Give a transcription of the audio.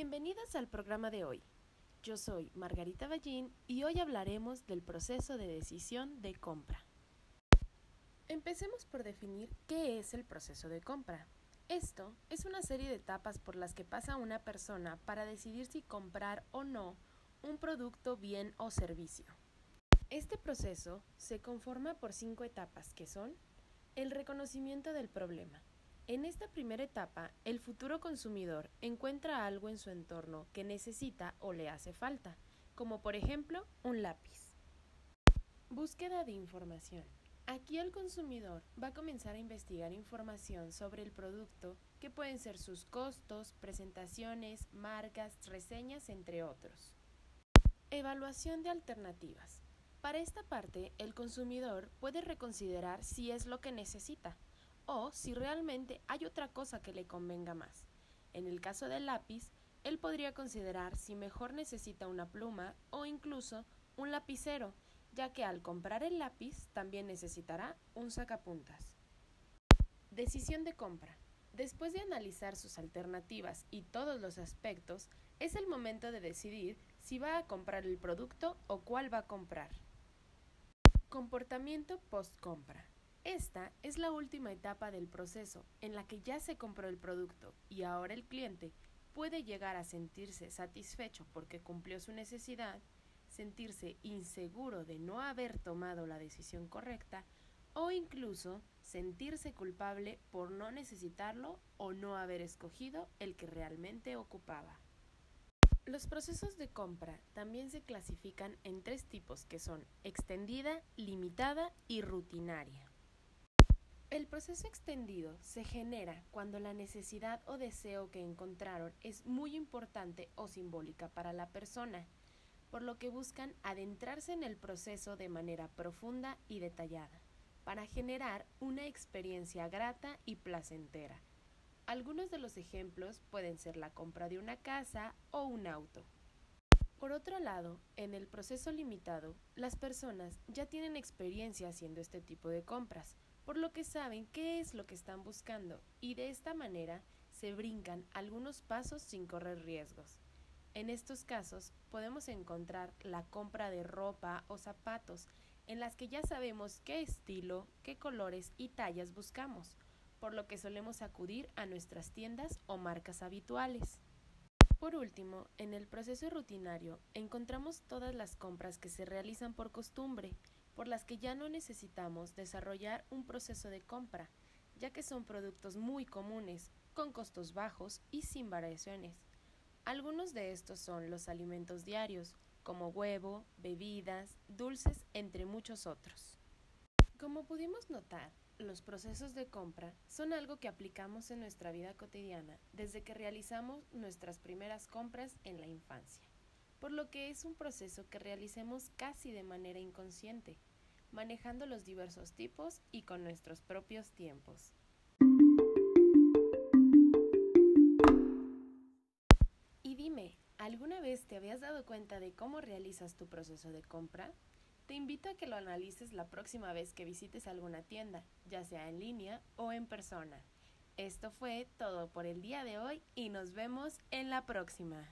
Bienvenidas al programa de hoy. Yo soy Margarita Ballín y hoy hablaremos del proceso de decisión de compra. Empecemos por definir qué es el proceso de compra. Esto es una serie de etapas por las que pasa una persona para decidir si comprar o no un producto, bien o servicio. Este proceso se conforma por cinco etapas que son el reconocimiento del problema. En esta primera etapa, el futuro consumidor encuentra algo en su entorno que necesita o le hace falta, como por ejemplo un lápiz. Búsqueda de información. Aquí el consumidor va a comenzar a investigar información sobre el producto, que pueden ser sus costos, presentaciones, marcas, reseñas, entre otros. Evaluación de alternativas. Para esta parte, el consumidor puede reconsiderar si es lo que necesita o si realmente hay otra cosa que le convenga más. En el caso del lápiz, él podría considerar si mejor necesita una pluma o incluso un lapicero, ya que al comprar el lápiz también necesitará un sacapuntas. Decisión de compra. Después de analizar sus alternativas y todos los aspectos, es el momento de decidir si va a comprar el producto o cuál va a comprar. Comportamiento post-compra. Esta es la última etapa del proceso en la que ya se compró el producto y ahora el cliente puede llegar a sentirse satisfecho porque cumplió su necesidad, sentirse inseguro de no haber tomado la decisión correcta o incluso sentirse culpable por no necesitarlo o no haber escogido el que realmente ocupaba. Los procesos de compra también se clasifican en tres tipos que son extendida, limitada y rutinaria. El proceso extendido se genera cuando la necesidad o deseo que encontraron es muy importante o simbólica para la persona, por lo que buscan adentrarse en el proceso de manera profunda y detallada, para generar una experiencia grata y placentera. Algunos de los ejemplos pueden ser la compra de una casa o un auto. Por otro lado, en el proceso limitado, las personas ya tienen experiencia haciendo este tipo de compras, por lo que saben qué es lo que están buscando y de esta manera se brincan algunos pasos sin correr riesgos. En estos casos podemos encontrar la compra de ropa o zapatos en las que ya sabemos qué estilo, qué colores y tallas buscamos, por lo que solemos acudir a nuestras tiendas o marcas habituales. Por último, en el proceso rutinario encontramos todas las compras que se realizan por costumbre, por las que ya no necesitamos desarrollar un proceso de compra, ya que son productos muy comunes, con costos bajos y sin variaciones. Algunos de estos son los alimentos diarios, como huevo, bebidas, dulces, entre muchos otros. Como pudimos notar, los procesos de compra son algo que aplicamos en nuestra vida cotidiana desde que realizamos nuestras primeras compras en la infancia, por lo que es un proceso que realicemos casi de manera inconsciente manejando los diversos tipos y con nuestros propios tiempos. Y dime, ¿alguna vez te habías dado cuenta de cómo realizas tu proceso de compra? Te invito a que lo analices la próxima vez que visites alguna tienda, ya sea en línea o en persona. Esto fue todo por el día de hoy y nos vemos en la próxima.